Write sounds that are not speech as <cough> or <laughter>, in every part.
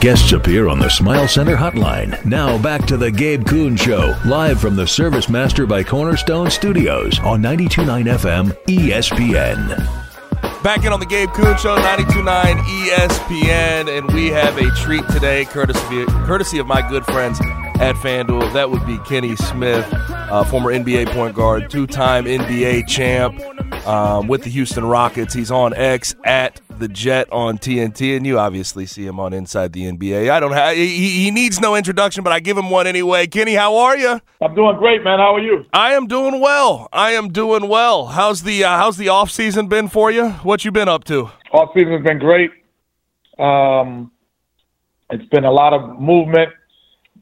Guests appear on the Smile Center hotline. Now back to the Gabe Kuhn Show, live from the Service Master by Cornerstone Studios on 92.9 FM ESPN. Back in on the Gabe Kuhn Show, 92.9 ESPN, and we have a treat today, courtesy, of my good friends at FanDuel. That would be Kenny Smith, uh, former NBA point guard, two-time NBA champ um, with the Houston Rockets. He's on X at the Jet on TNT, and you obviously see him on Inside the NBA. I don't have he, he needs no introduction, but I give him one anyway. Kenny, how are you? I'm doing great, man. How are you? I am doing well. I am doing well. How's the uh, how's the off season been for you? What you been up to? Off season has been great. Um, it's been a lot of movement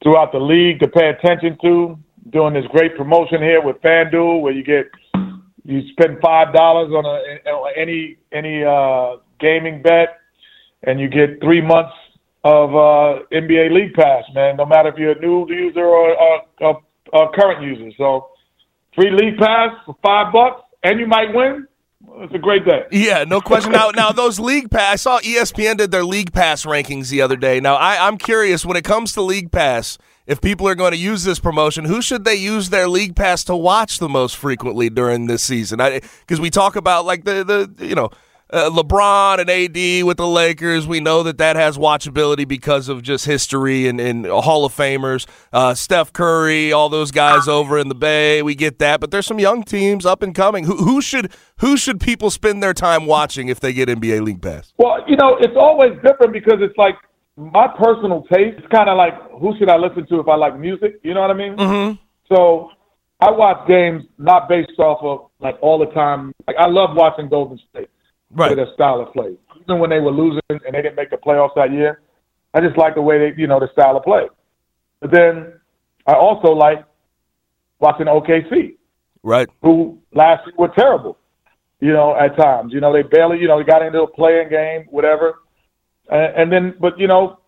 throughout the league to pay attention to. Doing this great promotion here with FanDuel, where you get you spend five dollars on a any any uh, gaming bet, and you get three months of uh, NBA League Pass, man. No matter if you're a new user or a, current user. So free League Pass for five bucks, and you might win. It's a great day. Yeah, no question. now, now those league pass. I saw ESPN did their league pass rankings the other day. Now, I, I'm curious when it comes to league pass. If people are going to use this promotion, who should they use their league pass to watch the most frequently during this season? Because we talk about like the the you know uh, LeBron and AD with the Lakers. We know that that has watchability because of just history and, and Hall of Famers. Uh, Steph Curry, all those guys over in the Bay. We get that, but there's some young teams up and coming. Who, who should who should people spend their time watching if they get NBA League Pass? Well, you know, it's always different because it's like my personal taste. It's kind of like who should I listen to if I like music? You know what I mean? Mm-hmm. So I watch games not based off of like all the time. Like I love watching Golden State right. with their style of play. Even when they were losing and they didn't make the playoffs that year, I just like the way they, you know, the style of play. But then I also like watching OKC, right? Who last year were terrible, you know, at times. You know, they barely, you know, they got into a play-in game, whatever. And, and then, but you know,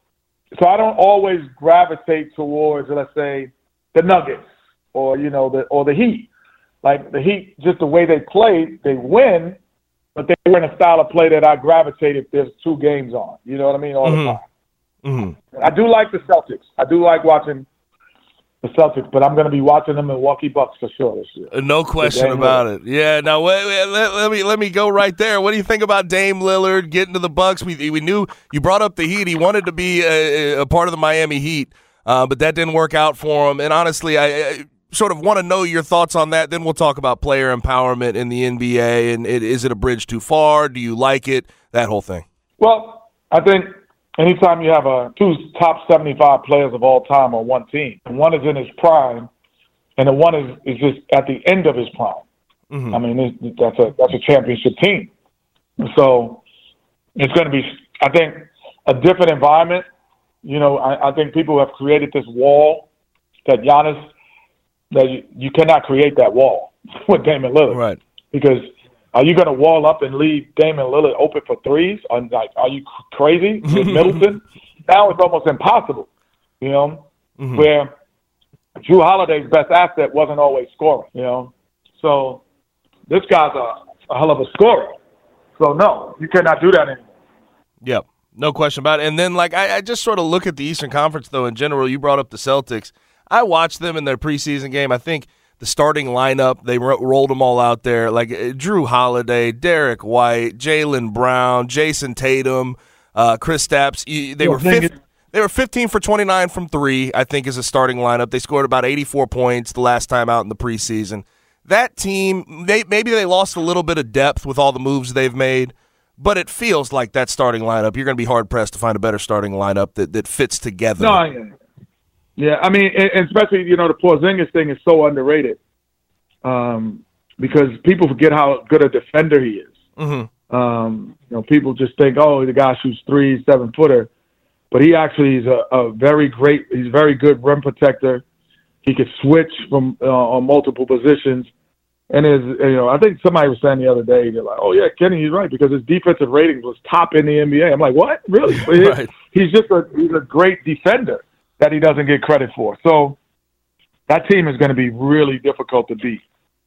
so I don't always gravitate towards, let's say, the Nuggets or you know the or the Heat. Like the Heat, just the way they play, they win but they were in a style of play that I gravitate if there's two games on. You know what I mean? All mm-hmm. the time. Mm-hmm. I do like the Celtics. I do like watching the Celtics, but I'm going to be watching the Milwaukee Bucks for sure this year. No question about Lillard. it. Yeah. Now wait, wait, let, let, me let me go right there. What do you think about Dame Lillard getting to the Bucks? We we knew you brought up the Heat. He wanted to be a, a part of the Miami Heat, uh, but that didn't work out for him. And honestly, I, I sort of want to know your thoughts on that. Then we'll talk about player empowerment in the NBA and it, is it a bridge too far? Do you like it? That whole thing. Well, I think anytime you have a two top seventy-five players of all time on one team, and one is in his prime, and the one is, is just at the end of his prime. Mm-hmm. I mean, that's a that's a championship team. So it's going to be, I think, a different environment. You know, I, I think people have created this wall that Giannis that you, you cannot create that wall <laughs> with Damian Lillard. Right. Because are you going to wall up and leave Damian Lillard open for threes? Or like, are you crazy <laughs> with Middleton? now it's almost impossible. You know, mm-hmm. where Jrue Holiday's best asset wasn't always scoring. You know, so this guy's a, a hell of a scorer. So no, you cannot do that anymore. Yep. No question about it. And then, like, I, I just sort of look at the Eastern Conference, though, in general. You brought up the Celtics. I watched them in their preseason game. I think the starting lineup, they ro- rolled them all out there like Jrue Holiday, Derrick White, Jaylen Brown, Jayson Tatum. Uh, Kristaps, they were thing fif- is- they were 15 for 29 from three. I think is a starting lineup. They scored about 84 points the last time out in the preseason. That team, they, maybe they lost a little bit of depth with all the moves they've made, but it feels like that starting lineup. You're going to be hard pressed to find a better starting lineup that, that fits together. No, yeah. I mean, and, especially you know the Porzingis thing is so underrated, um, because people forget how good a defender he is. Mhm. Um, you know, people just think, oh, the guy shoots three, seven footer, but he actually is a, a very great. He's a very good rim protector. He could switch from uh, on multiple positions, and is you know I think somebody was saying the other day they're like, oh yeah, Kenny, he's right because his defensive rating was top in the NBA. I'm like, what? Really? <laughs> Right. He's just a he's a great defender that he doesn't get credit for. So that team is going to be really difficult to beat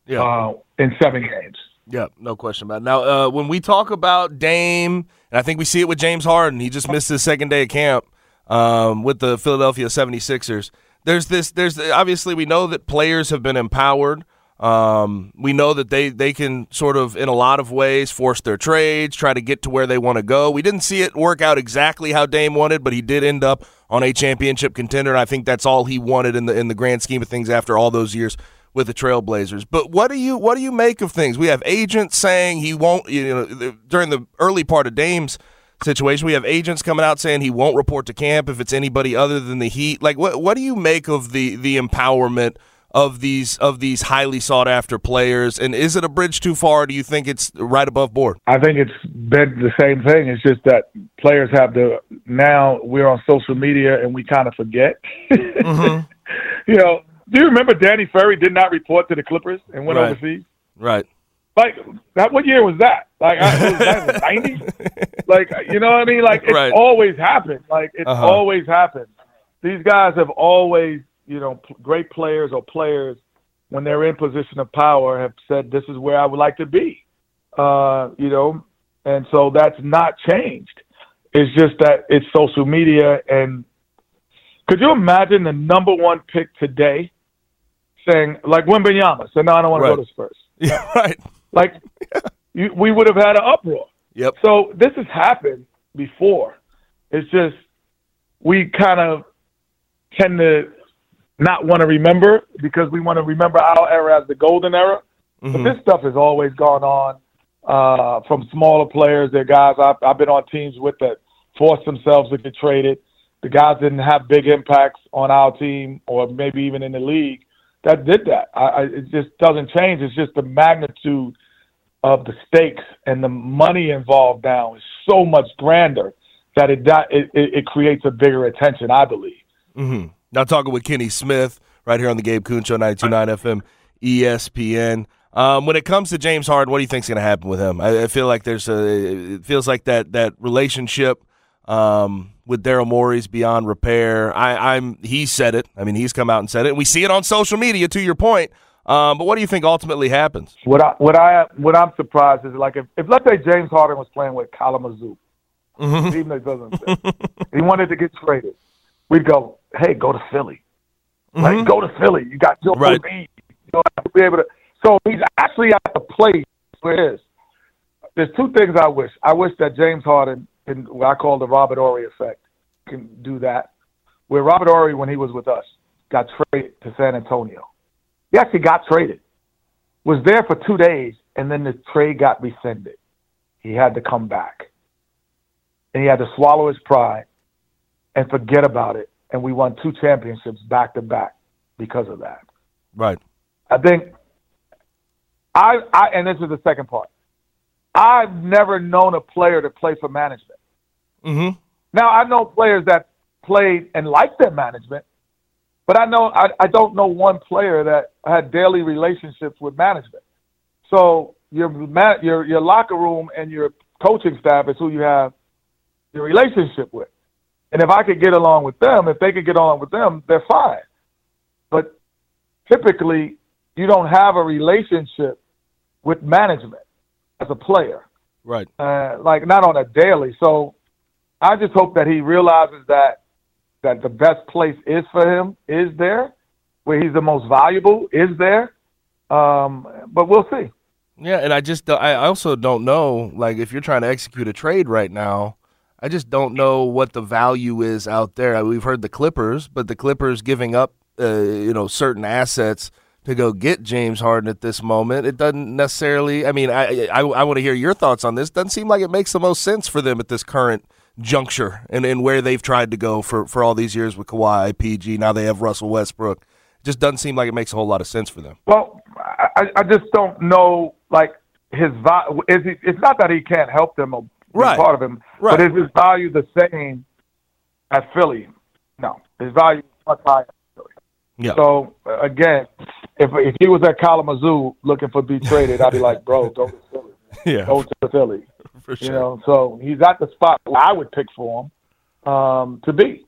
Yeah. uh, in seven games. Yeah, no question about it. Now, uh, when we talk about Dame, and I think we see it with James Harden, he just missed his second day of camp um, with the Philadelphia 76ers. There's this, there's obviously we know that players have been empowered. Um, we know that they, they can sort of, in a lot of ways, force their trades, try to get to where they want to go. We didn't see it work out exactly how Dame wanted, but he did end up on a championship contender, and I think that's all he wanted in the in the grand scheme of things after all those years with the Trailblazers. But what do you what do you make of things? We have agents saying he won't. You know, during the early part of Dame's situation, we have agents coming out saying he won't report to camp if it's anybody other than the Heat. Like, what what do you make of the the empowerment? Of these of these highly sought after players, and is it a bridge too far? Or do you think it's right above board? I think it's been the same thing. It's just that players have to now we're on social media and we kind of forget. <laughs> you know, do you remember Danny Ferry did not report to the Clippers and went Right. overseas? Right. Like that, what year was that? Like I, was that <laughs> nineties? Like you know what I mean? Like it's Right. always happened. Like it's Uh-huh. always happened. These guys have always, you know, p- great players or players when they're in position of power have said, "This is where I would like to be." Uh, you know, and so that's not changed. It's just that it's social media. And could you imagine the number one pick today saying, like Wembanyama, said, "No, I don't want Right. to go to Spurs." <laughs> Yeah. Right. Like <laughs> you, we would have had an uproar. Yep. So this has happened before. It's just we kind of tend to not want to remember because we want to remember our era as the golden era. But this stuff has always gone on uh, from smaller players. They're guys I've, I've been on teams with that forced themselves to get traded. The guys didn't have big impacts on our team or maybe even in the league that did that. I, I, it just doesn't change. It's just the magnitude of the stakes and the money involved now is so much grander that it it, it, creates a bigger attention. I believe. hmm Now talking with Kenny Smith right here on the Gabe Kuhn Show, 92.9 FM, ESPN. Um, when it comes to James Harden, what do you think's going to happen with him? I, I feel like there's a. It feels like that that relationship um, with Daryl Morey's beyond repair. I, I'm. He said it. I mean, he's come out and said it. We see it on social media. To your point. Um, but what do you think ultimately happens? What I what I what I'm surprised is like if, if let's say James Harden was playing with Kalamazoo, even though it doesn't, he wanted to get traded, we'd go, hey, go to Philly, like mm-hmm. go to Philly. You got Joe Right. Embiid. You know, to be able to. So he's actually at the place where it is. There's two things I wish. I wish that James Harden, in what I call the Robert Horry effect, can do that. Where Robert Horry, when he was with us, got traded to San Antonio. He actually got traded was there for two days, and then the trade got rescinded. He had to come back, and he had to swallow his pride and forget about it. And we won two championships back to back because of that. Right. I think I, I and this is the second part. I've never known a player to play for management. Mm-hmm. Now I know players that played and liked their management, but I know I, I don't know one player that had daily relationships with management. So your your your locker room and your coaching staff is who you have your relationship with. And if I could get along with them, if they could get along with them, they're fine. But typically, you don't have a relationship with management as a player Right. uh, like not on a daily. So I just hope that he realizes that that the best place is for him is there, where he's the most valuable is there. Um, but we'll see. Yeah, and I just I also don't know like if you're trying to execute a trade right now. I just don't know what the value is out there. We've heard the Clippers, but the Clippers giving up, uh, you know, certain assets to go get James Harden at this moment. It doesn't necessarily. I mean, I I, I want to hear your thoughts on this. Doesn't seem like it makes the most sense for them at this current juncture and, and where they've tried to go for, for all these years with Kawhi, PG. Now they have Russell Westbrook. It just doesn't seem like it makes a whole lot of sense for them. Well, I, I just don't know. Like his is he, it's not that he can't help them Right. part of him, Right. but is his value the same as Philly? No, his value is much higher. Yeah. So uh, again, if if he was at Kalamazoo looking for be traded, I'd be like, bro, go to Philly. <laughs> yeah. Go to Philly. <laughs> for sure. You know, so he's at the spot where I would pick for him um, to be.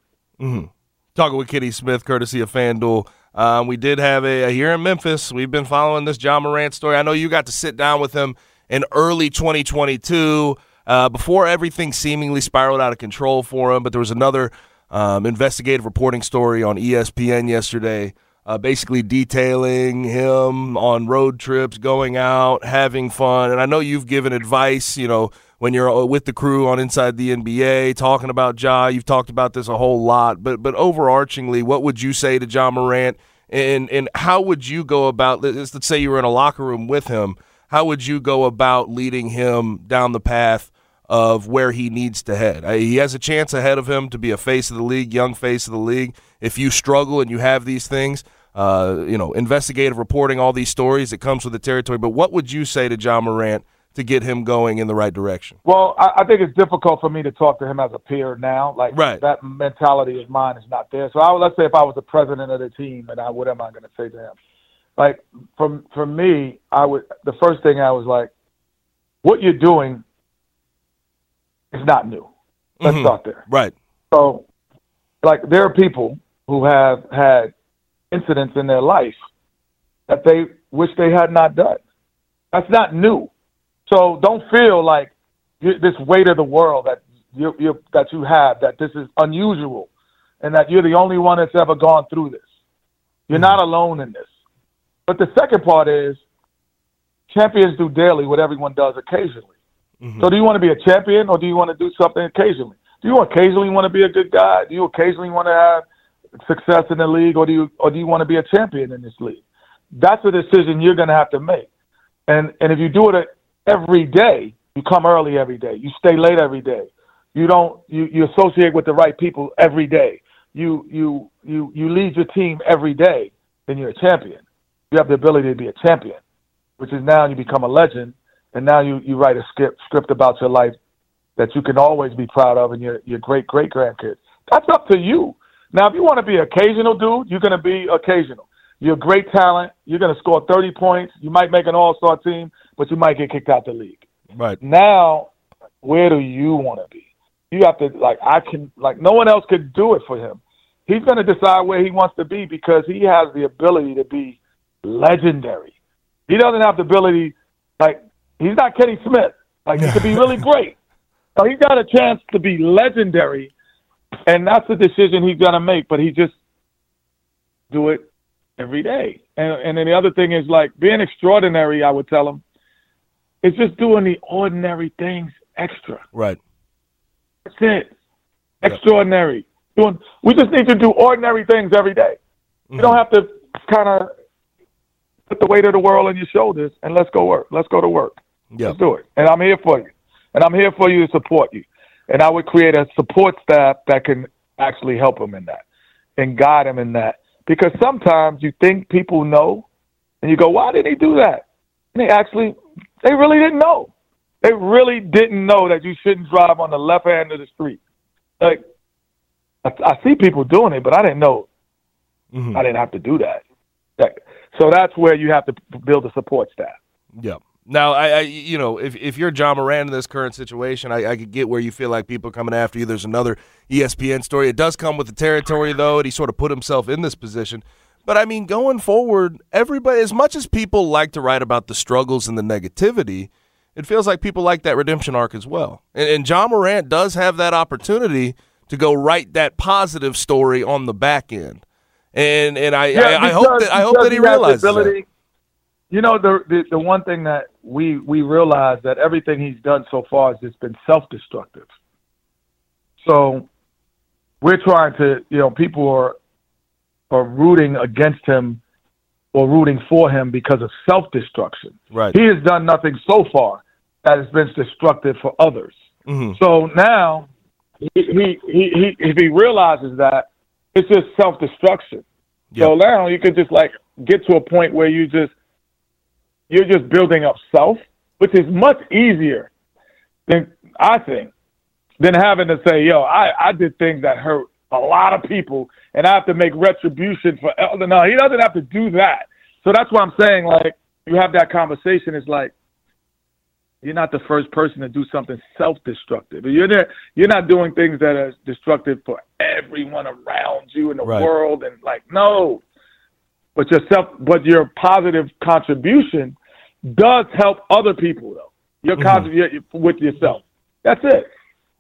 Talking with Kenny Smith, courtesy of FanDuel. Um, we did have a, here in Memphis. We've been following this Ja Morant story. I know you got to sit down with him in early 2022 uh, before everything seemingly spiraled out of control for him. But there was another um, investigative reporting story on ESPN yesterday, uh, basically detailing him on road trips, going out, having fun. And I know you've given advice, you know, when you're uh, with the crew on Inside the NBA, talking about Ja. You've talked about this a whole lot, but but overarchingly, what would you say to Ja Morant, and and how would you go about? Let's say you were in a locker room with him. How would you go about leading him down the path of where he needs to head? He has a chance ahead of him to be a face of the league, young face of the league. If you struggle and you have these things, uh, you know, investigative reporting, all these stories, it comes with the territory. But what would you say to Ja Morant to get him going in the right direction? Well, I, I think it's difficult for me to talk to him as a peer now. Like Right. that mentality of mine is not there. So I would, let's say if I was the president of the team, and I what am I going to say to him? Like from for me, I would the first thing I was like, what you're doing is not new. Let's Mhm. start there. Right. So, like, there are people who have had incidents in their life that they wish they had not done. That's not new. So don't feel like this weight of the world that you, you that you have that this is unusual, and that you're the only one that's ever gone through this. You're not alone in this. But the second part is champions do daily what everyone does occasionally. Mm-hmm. So do you want to be a champion or do you want to do something occasionally? Do you occasionally want to be a good guy? Do you occasionally want to have success in the league or do you or do you want to be a champion in this league? That's a decision you're going to have to make. And and if you do it every day, you come early every day. You stay late every day. You don't you, you associate with the right people every day. You you you you lead your team every day, then you're a champion. You have the ability to be a champion, which is now you become a legend and now you, you write a script script about your life that you can always be proud of and your your great great grandkids. That's up to you. Now, if you want to be an occasional, dude, you're going to be occasional. You're a great talent. You're going to score 30 points. You might make an All Star team, but you might get kicked out the league. Right. Now, where do you want to be? You have to like I can like no one else could do it for him. He's going to decide where he wants to be because he has the ability to be legendary. He doesn't have the ability like he's not Kenny Smith. Like he could be really <laughs> great. So he got a chance to be legendary, and that's the decision he's gonna make. But he just do it every day. And and then the other thing is like being extraordinary. I would tell him, is just doing the ordinary things extra. Right. That's it. Extraordinary. Doing. We just need to do ordinary things every day. You don't mm-hmm. have to kind of put the weight of the world on your shoulders and let's go work. Let's go to work. Yeah. Let's do it. And I'm here for you. And I'm here for you to support you. And I would create a support staff that can actually help him in that and guide him in that. Because sometimes you think people know and you go, why didn't he do that? And they actually, they really didn't know. They really didn't know that you shouldn't drive on the left hand of the street. Like, I, I see people doing it, but I didn't know Mhm. I didn't have to do that. Like, so that's where you have to build a support staff. Yeah. Now, I, I, you know, if if you're Ja Morant in this current situation, I, I could get where you feel like people are coming after you. There's another ESPN story. It does come with the territory, though, and he sort of put himself in this position. But I mean, going forward, everybody, as much as people like to write about the struggles and the negativity, it feels like people like that redemption arc as well. And, and Ja Morant does have that opportunity to go write that positive story on the back end. And and I, I, I hope that I hope that he realizes that. You know, the, the the one thing that we we realize that everything he's done so far has just been self destructive. So we're trying to, you know, people are are rooting against him or rooting for him because of self destruction. Right. He has done nothing so far that has been destructive for others. Mhm. So now, he, he, he, he, if he realizes that, it's just self destruction. So now you could just like get to a point where you just you're just building up self, which is much easier than I think than having to say, "Yo, I I did things that hurt a lot of people, and I have to make retribution for." Elder. No, he doesn't have to do that. So that's what I'm saying. Like you have that conversation. It's like you're not the first person to do something self-destructive. You're not, you're not doing things that are destructive for everyone around you in the Right. world, and like no. But your self, but your positive contribution does help other people though. Your contribution with yourself. That's it.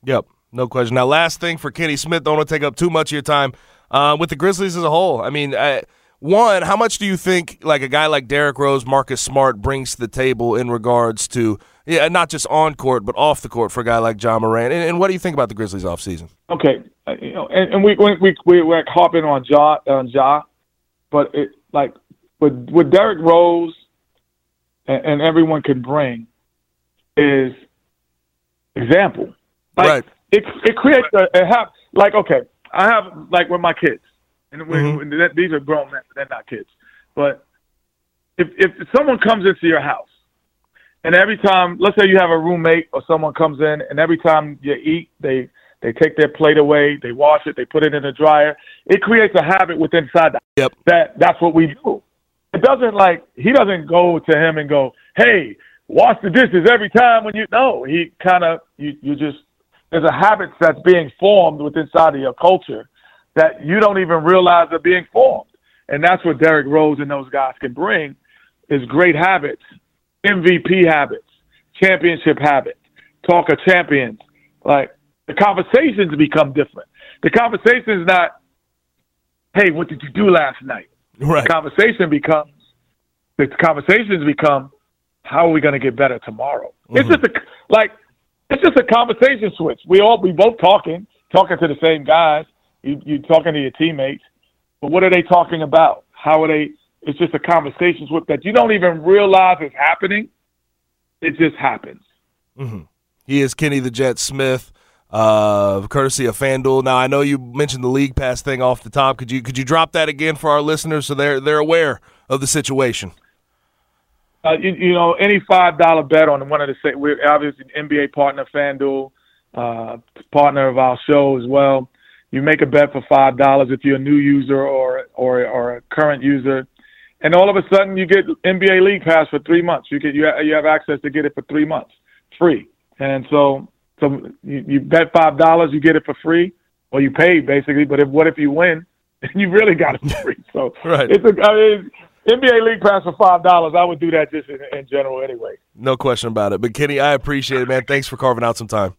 Yep, no question. Now, last thing for Kenny Smith, don't want to take up too much of your time. Uh, with the Grizzlies as a whole, I mean, uh, one, how much do you think like a guy like Derrick Rose, Marcus Smart brings to the table in regards to yeah, not just on court but off the court for a guy like Ja Morant? And, and what do you think about the Grizzlies offseason? Okay, uh, you know, and, and we we we we we're harping on Ja on Ja, but it like with with Derrick Rose, and, and everyone can bring is example. Like, Right. It it creates a, a have like okay, I have like with my kids, and when, Mhm. when these are grown men, they're not kids, but if if someone comes into your house and every time, let's say you have a roommate or someone comes in, and every time you eat, they they take their plate away, they wash it, they put it in the dryer. It creates a habit within inside Yep. that that's what we do. It doesn't like he doesn't go to him and go, "Hey, wash the dishes every time when you." No, he kind of you you just there's a habit that's being formed within inside of your culture that you don't even realize are being formed, and that's what Derrick Rose and those guys can bring is great habits, MVP habits, championship habits, talk of champions. Like the conversations become different. The conversation is not, "Hey, what did you do last night?" Right. The conversation becomes the conversations become how are we going to get better tomorrow? It's mm-hmm. just a like it's just a conversation switch. We all we both talking, talking to the same guys. You you talking to your teammates, but what are they talking about? How are they? It's just a conversation switch that you don't even realize is happening. It just happens. Mm-hmm. He is Kenny the Jet Smith, uh, courtesy of FanDuel. Now I know you mentioned the league pass thing off the top. Could you could you drop that again for our listeners so they're they're aware of the situation? Uh, you, you know, any five dollar bet on one of the say we're obviously an NBA partner, FanDuel, uh, partner of our show as well. You make a bet for five dollars if you're a new user or or or a current user, and all of a sudden you get NBA League Pass for three months. You get you you have access to get it for three months free, and so so you, you bet five dollars, you get it for free, or you pay basically. But if what if you win? <laughs> You really got it for free. So <laughs> Right. it's a I mean, NBA League Pass for five dollars. I would do that just in, in general anyway. No question about it. But Kenny, I appreciate it, man. Thanks for carving out some time.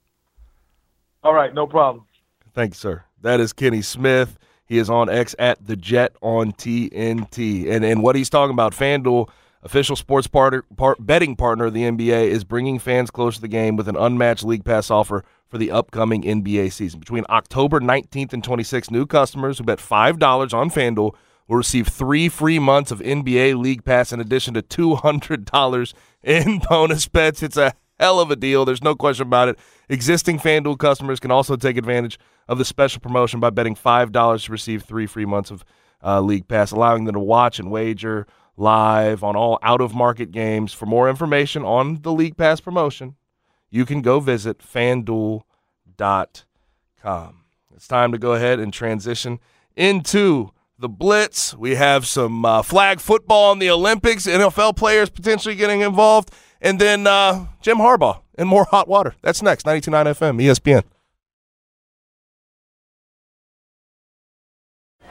All right, no problem. Thank you, sir. That is Kenny Smith. He is on X at the Jet on TNT, and and what he's talking about, FanDuel, official sports partner, part, betting partner of the NBA, is bringing fans close to the game with an unmatched league pass offer for the upcoming NBA season. Between October 19th and 26th, new customers who bet five dollars on FanDuel will receive three free months of NBA League Pass in addition to two hundred dollars in <laughs> bonus bets. It's a hell of a deal. There's no question about it. Existing FanDuel customers can also take advantage of the special promotion by betting $5 to receive three free months of uh, League Pass, allowing them to watch and wager live on all out of market games. For more information on the League Pass promotion, you can go visit fanduel.com. It's time to go ahead and transition into the Blitz. We have some uh, flag football in the Olympics, NFL players potentially getting involved, and then uh, Jim Harbaugh and more hot water. That's next. 92.9 FM, ESPN.